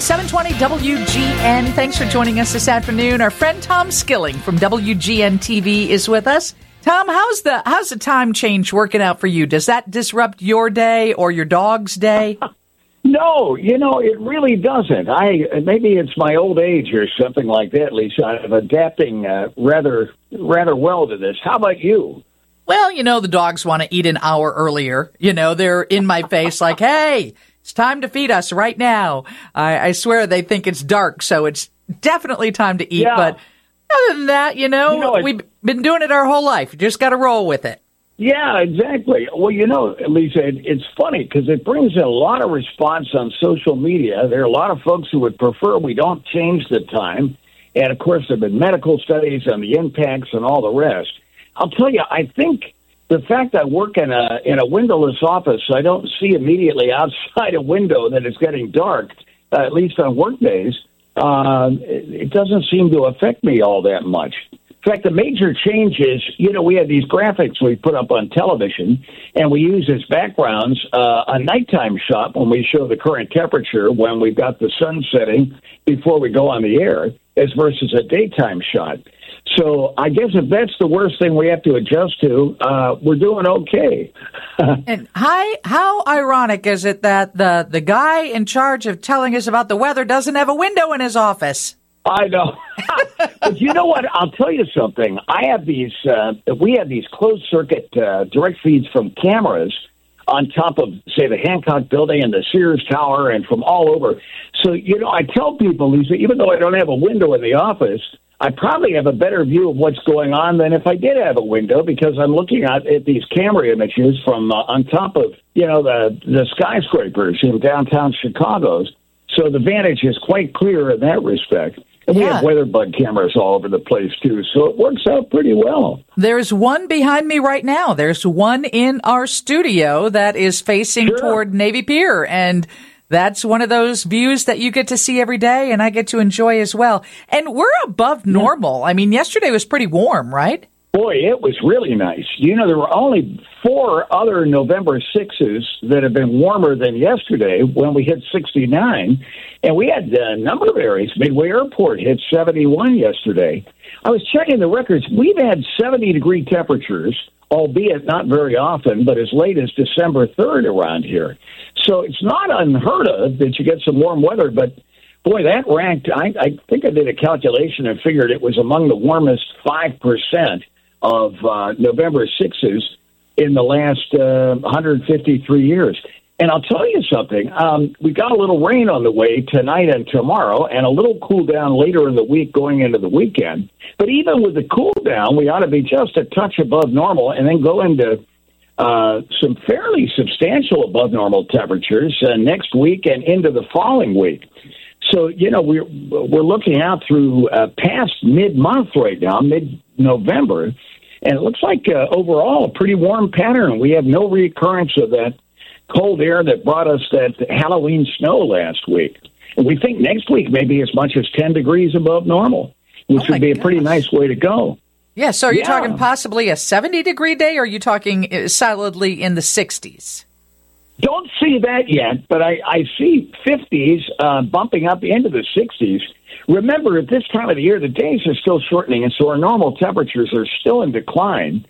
720 WGN. Thanks for joining us this afternoon. Our friend Tom Skilling from WGN TV is with us. Tom, how's the how's the time change working out for you? Does that disrupt your day or your dog's day? No, you know it really doesn't. I maybe it's my old age or something like that. Lisa, I'm adapting uh, rather rather well to this. How about you? Well, you know the dogs want to eat an hour earlier. You know they're in my face like, "Hey, it's time to feed us right now." I, I swear they think it's dark, so it's definitely time to eat. Yeah. But other than that, you know, You know, we've been doing it our whole life. You just got to roll with it. Yeah, exactly. Well, you know, Lisa, it, it's funny because it brings in a lot of response on social media. There are a lot of folks who would prefer we don't change the time. And of course, there have been medical studies on the impacts and all the rest. I'll tell you, I think the fact I work in a in a windowless office, I don't see immediately outside a window that it's getting dark. Uh, at least on work days, uh, it, doesn't seem to affect me all that much. In fact, the major change is, you know, we have these graphics we put up on television, and we use as backgrounds uh, a nighttime shot when we show the current temperature when we've got the sun setting before we go on the air, as versus a daytime shot. So I guess if that's the worst thing we have to adjust to, uh, we're doing okay. And hi, how ironic is it that the the guy in charge of telling us about the weather doesn't have a window in his office? I know. but you know what? I'll tell you something. I have these, uh, we have these closed circuit uh, direct feeds from cameras on top of, say, the Hancock building and the Sears Tower and from all over. So, you know, I tell people, Lisa, even though I don't have a window in the office, I probably have a better view of what's going on than if I did have a window because I'm looking at, at these camera images from uh, on top of, you know, the, the skyscrapers in downtown Chicago. So the vantage is quite clear in that respect. And we have weather bug cameras all over the place too, so it works out pretty well. There's one behind me right now. There's one in our studio that is facing Sure. toward Navy Pier. And that's one of those views that you get to see every day and I get to enjoy as well. And we're above normal. I mean, yesterday was pretty warm, right? Boy, it was really nice. You know, there were only four other November sixes that have been warmer than yesterday when we hit 69. And we had a number of areas. Midway Airport hit 71 yesterday. I was checking the records. We've had 70 degree temperatures, albeit not very often, but as late as December 3rd around here. So it's not unheard of that you get some warm weather, but boy, that ranked. I, I think I did a calculation and figured it was among the warmest 5% of uh, November 6s in the last uh, 153 years. And I'll tell you something. Um, we got a little rain on the way tonight and tomorrow, and a little cool down later in the week going into the weekend. But even with the cool down, we ought to be just a touch above normal and then go into uh, some fairly substantial above normal temperatures uh, next week and into the following week. So you know we're we're looking out through uh, past mid month right now, mid November, and it looks like uh, overall a pretty warm pattern. We have no recurrence of that cold air that brought us that Halloween snow last week. And we think next week may be as much as ten degrees above normal, which Oh, would be a pretty nice way to go. Yeah. So are you Yeah. talking possibly a 70 degree day or are you talking uh, solidly in the 60s? Don't see that yet, but I, I see 50s uh, bumping up into the 60s. Remember, at this time of the year, the days are still shortening, and so our normal temperatures are still in decline.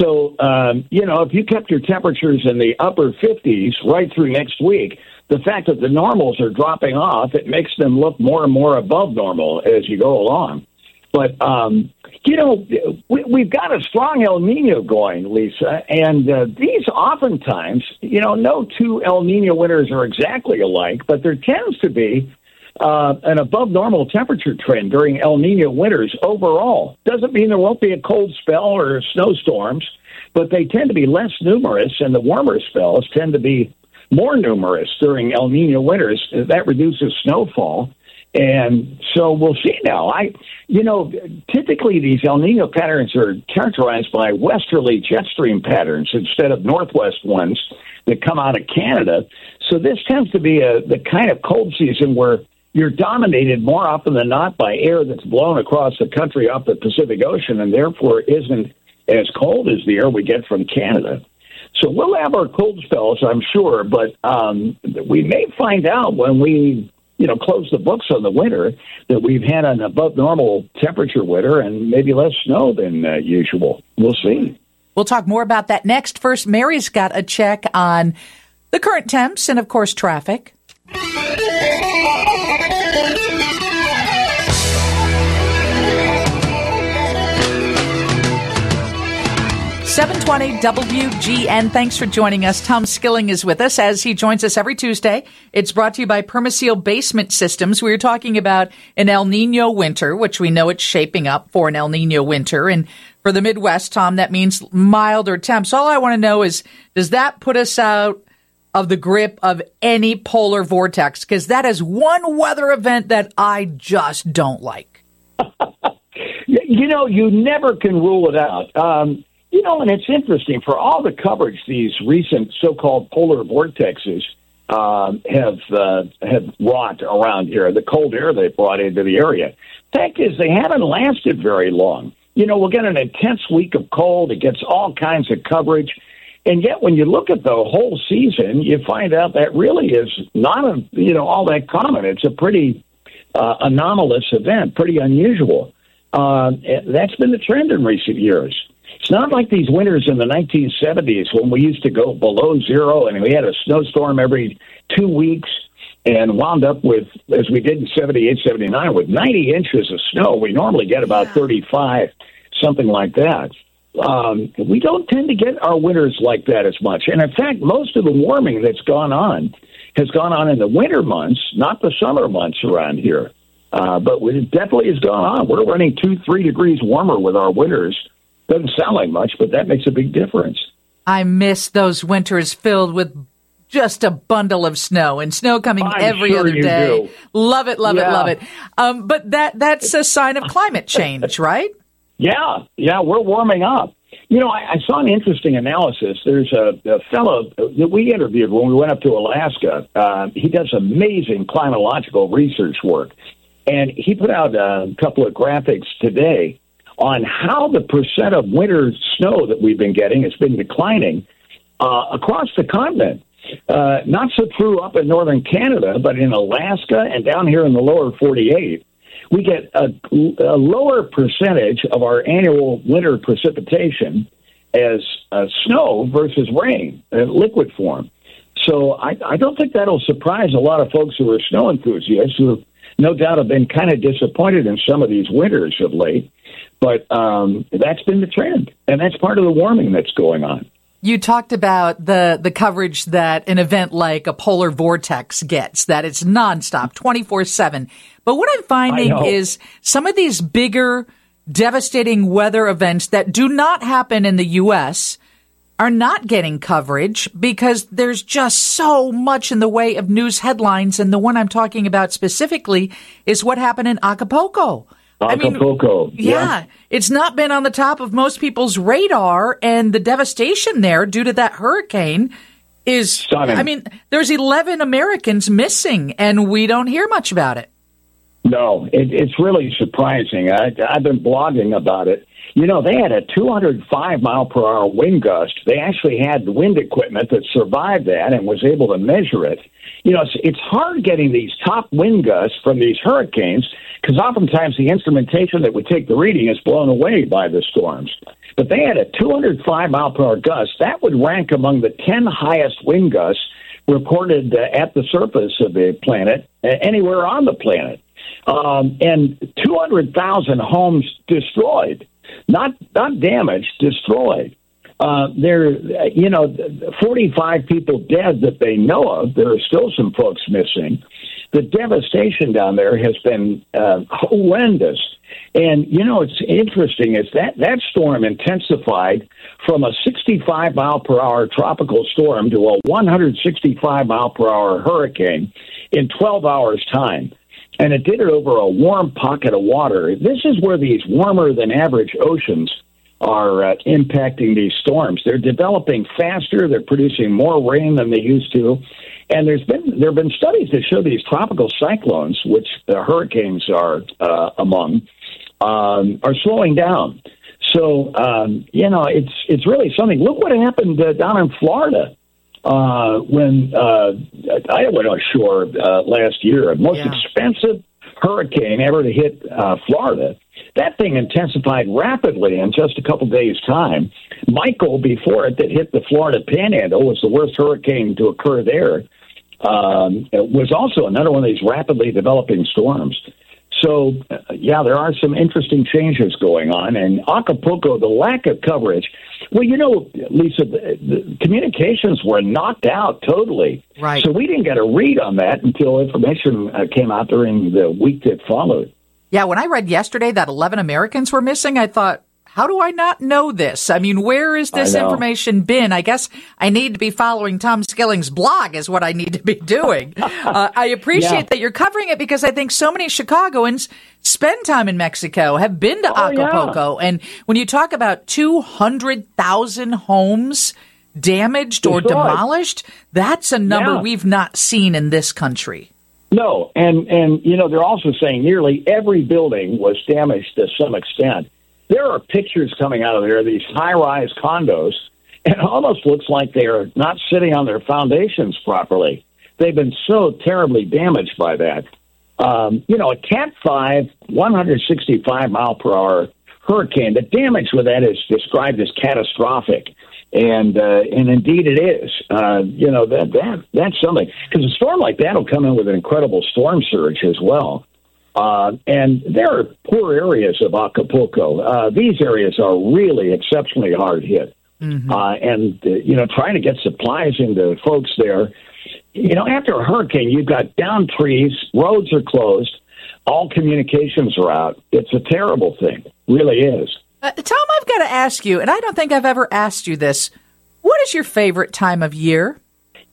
So, um, you know, if you kept your temperatures in the upper 50s right through next week, the fact that the normals are dropping off, it makes them look more and more above normal as you go along. But um, you know, we, we've got a strong El Nino going, Lisa, and uh, these oftentimes, you know, no two El Nino winters are exactly alike, but there tends to be uh, an above normal temperature trend during El Nino winters overall. Doesn't mean there won't be a cold spell or snowstorms, but they tend to be less numerous, and the warmer spells tend to be more numerous during El Nino winters. That reduces snowfall. And so we'll see now. I, you know, typically these El Nino patterns are characterized by westerly jet stream patterns instead of northwest ones that come out of Canada. So this tends to be a the kind of cold season where you're dominated more often than not by air that's blown across the country off the Pacific Ocean, and therefore isn't as cold as the air we get from Canada. So we'll have our cold spells, I'm sure, but um, we may find out when we you know, close the books on the winter that we've had an above normal temperature winter and maybe less snow than uh, usual. We'll see. We'll talk more about that next. First, Mary's got a check on the current temps and, of course, traffic. 720 WGN. Thanks for joining us. Tom Skilling is with us as he joins us every Tuesday. It's brought to you by Permaseal Basement Systems. We are talking about an El Nino winter, which we know it's shaping up for an El Nino winter. And for the Midwest, Tom, that means milder temps. All I want to know is, does that put us out of the grip of any polar vortex? Because that is one weather event that I just don't like. you know, you never can rule it out. Um, you know, and it's interesting for all the coverage these recent so-called polar vortexes um, have uh, have wrought around here. The cold air they brought into the area. Fact is, they haven't lasted very long. You know, we'll get an intense week of cold. It gets all kinds of coverage. And yet, when you look at the whole season, you find out that really is not a, you know all that common. It's a pretty uh, anomalous event, pretty unusual. Uh, that's been the trend in recent years. It's not like these winters in the 1970s when we used to go below zero and we had a snowstorm every two weeks and wound up with, as we did in 78, 79, with 90 inches of snow. We normally get about 35, something like that. Um, we don't tend to get our winters like that as much. And in fact, most of the warming that's gone on has gone on in the winter months, not the summer months around here. Uh, but it definitely has gone on. We're running two, three degrees warmer with our winters doesn't sound like much, but that makes a big difference. I miss those winters filled with just a bundle of snow and snow coming I'm every sure other day. Do. Love it, love yeah. it, love it. Um, but that that's a sign of climate change, right? Yeah, yeah, we're warming up. You know, I, I saw an interesting analysis. There's a, a fellow that we interviewed when we went up to Alaska. Uh, he does amazing climatological research work, and he put out a couple of graphics today on how the percent of winter snow that we've been getting has been declining uh, across the continent. Uh, not so true up in northern Canada, but in Alaska and down here in the lower 48, we get a, a lower percentage of our annual winter precipitation as uh, snow versus rain in liquid form. So I, I don't think that'll surprise a lot of folks who are snow enthusiasts who no doubt have been kind of disappointed in some of these winters of late. But um, that's been the trend, and that's part of the warming that's going on. You talked about the the coverage that an event like a polar vortex gets, that it's nonstop, 24 7. But what I'm finding is some of these bigger, devastating weather events that do not happen in the U.S. are not getting coverage because there's just so much in the way of news headlines. And the one I'm talking about specifically is what happened in Acapulco. Acapulco. I mean, yeah, yeah, it's not been on the top of most people's radar, and the devastation there due to that hurricane is. Stunning. I mean, there's 11 Americans missing, and we don't hear much about it. No, it, it's really surprising. I, I've been blogging about it. You know, they had a 205 mile per hour wind gust. They actually had wind equipment that survived that and was able to measure it. You know, it's, it's hard getting these top wind gusts from these hurricanes because oftentimes the instrumentation that would take the reading is blown away by the storms. But they had a 205 mile per hour gust. That would rank among the 10 highest wind gusts recorded uh, at the surface of the planet, uh, anywhere on the planet. Um, and 200,000 homes destroyed, not not damaged, destroyed. Uh, there, you know, 45 people dead that they know of. There are still some folks missing. The devastation down there has been uh, horrendous. And you know, it's interesting is that that storm intensified from a 65 mile per hour tropical storm to a 165 mile per hour hurricane in 12 hours time and it did it over a warm pocket of water. This is where these warmer than average oceans are uh, impacting these storms. They're developing faster. They're producing more rain than they used to, and there's been there have been studies that show these tropical cyclones, which the hurricanes are uh, among, um, are slowing down. So um, you know it's it's really something. Look what happened uh, down in Florida uh, when uh, Ian went ashore uh, last year. the Most Yeah. expensive hurricane ever to hit uh, Florida. That thing intensified rapidly in just a couple days' time. Michael, before it, that hit the Florida Panhandle, was the worst hurricane to occur there. Um, it was also another one of these rapidly developing storms. So, uh, yeah, there are some interesting changes going on. And Acapulco, the lack of coverage. Well, you know, Lisa, the, the communications were knocked out totally. Right. So we didn't get a read on that until information uh, came out during the week that followed. Yeah, when I read yesterday that 11 Americans were missing, I thought, how do I not know this? I mean, where has this information been? I guess I need to be following Tom Skilling's blog is what I need to be doing. uh, I appreciate Yeah. that you're covering it because I think so many Chicagoans spend time in Mexico, have been to Oh, yeah. Acapulco. And when you talk about 200,000 homes damaged or demolished, that's a number Yeah. we've not seen in this country. No, and and you know they're also saying nearly every building was damaged to some extent. There are pictures coming out of there of these high-rise condos, and it almost looks like they are not sitting on their foundations properly. They've been so terribly damaged by that. Um, you know, a Cat Five, 165 mile per hour hurricane. The damage with that is described as catastrophic, and uh, and indeed it is. Uh, you know that that that's something because a storm like that will come in with an incredible storm surge as well. Uh, and there are poor areas of Acapulco. Uh, these areas are really exceptionally hard hit. Uh, and, uh, you know, trying to get supplies into folks there. You know, after a hurricane, you've got down trees, roads are closed, all communications are out. It's a terrible thing. Really is. Uh, Tom, I've got to ask you, and I don't think I've ever asked you this. What is your favorite time of year?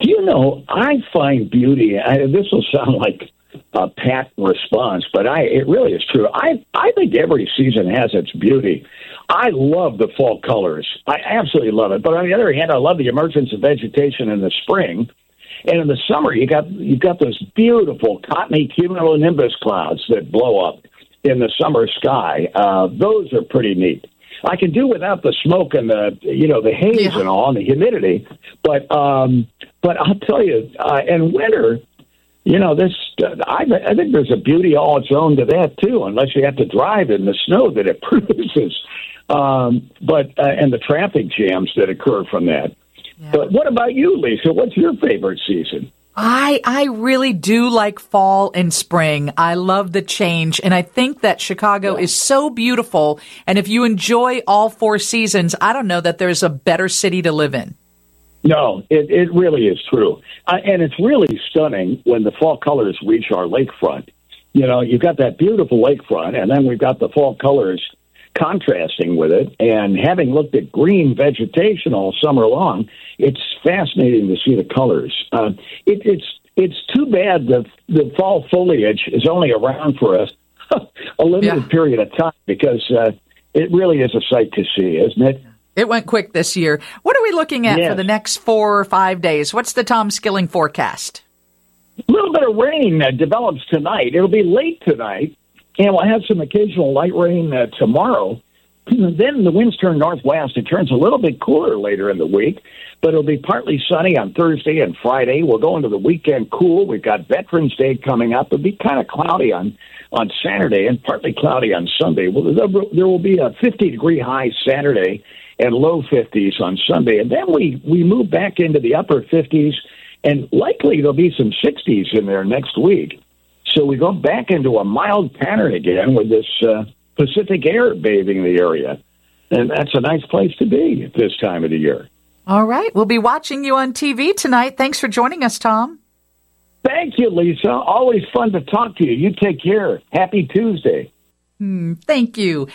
Do you know, I find beauty, I, this will sound like a pat response, but I it really is true. I, I think every season has its beauty. I love the fall colors. I absolutely love it. But on the other hand, I love the emergence of vegetation in the spring. And in the summer, you got you've got those beautiful cottony cumulonimbus clouds that blow up in the summer sky. Uh, those are pretty neat. I can do without the smoke and the you know the haze Yeah. and all and the humidity, but um, but I'll tell you, uh, in winter, you know this. I, I think there's a beauty all its own to that too, unless you have to drive in the snow that it produces. Um, but uh, and the traffic jams that occur from that. But what about you, Lisa? What's your favorite season? I I really do like fall and spring. I love the change and I think that Chicago is so beautiful and if you enjoy all four seasons, I don't know that there's a better city to live in. No, it, it really is true. Uh, and it's really stunning when the fall colors reach our lakefront. You know, you've got that beautiful lakefront, and then we've got the fall colors contrasting with it. And having looked at green vegetation all summer long, it's fascinating to see the colors. Uh, it, it's it's too bad the the fall foliage is only around for a a limited Yeah. period of time because uh, it really is a sight to see, isn't it? It went quick this year. What are we looking at for the next 4 or 5 days? What's the Tom Skilling forecast? A little bit of rain uh, develops tonight. It'll be late tonight, and we'll have some occasional light rain uh, tomorrow. then the winds turn northwest. It turns a little bit cooler later in the week, but it'll be partly sunny on Thursday and Friday. We'll go into the weekend cool. We've got Veterans Day coming up. It'll be kind of cloudy on on Saturday and partly cloudy on Sunday. Well, there will be a 50 degree high Saturday and low 50s on Sunday, and then we we move back into the upper 50s and likely there'll be some 60s in there next week. So we go back into a mild pattern again with this uh, Pacific air bathing the area. And that's a nice place to be at this time of the year. All right. We'll be watching you on TV tonight. Thanks for joining us, Tom. Thank you, Lisa. Always fun to talk to you. You take care. Happy Tuesday. Thank you.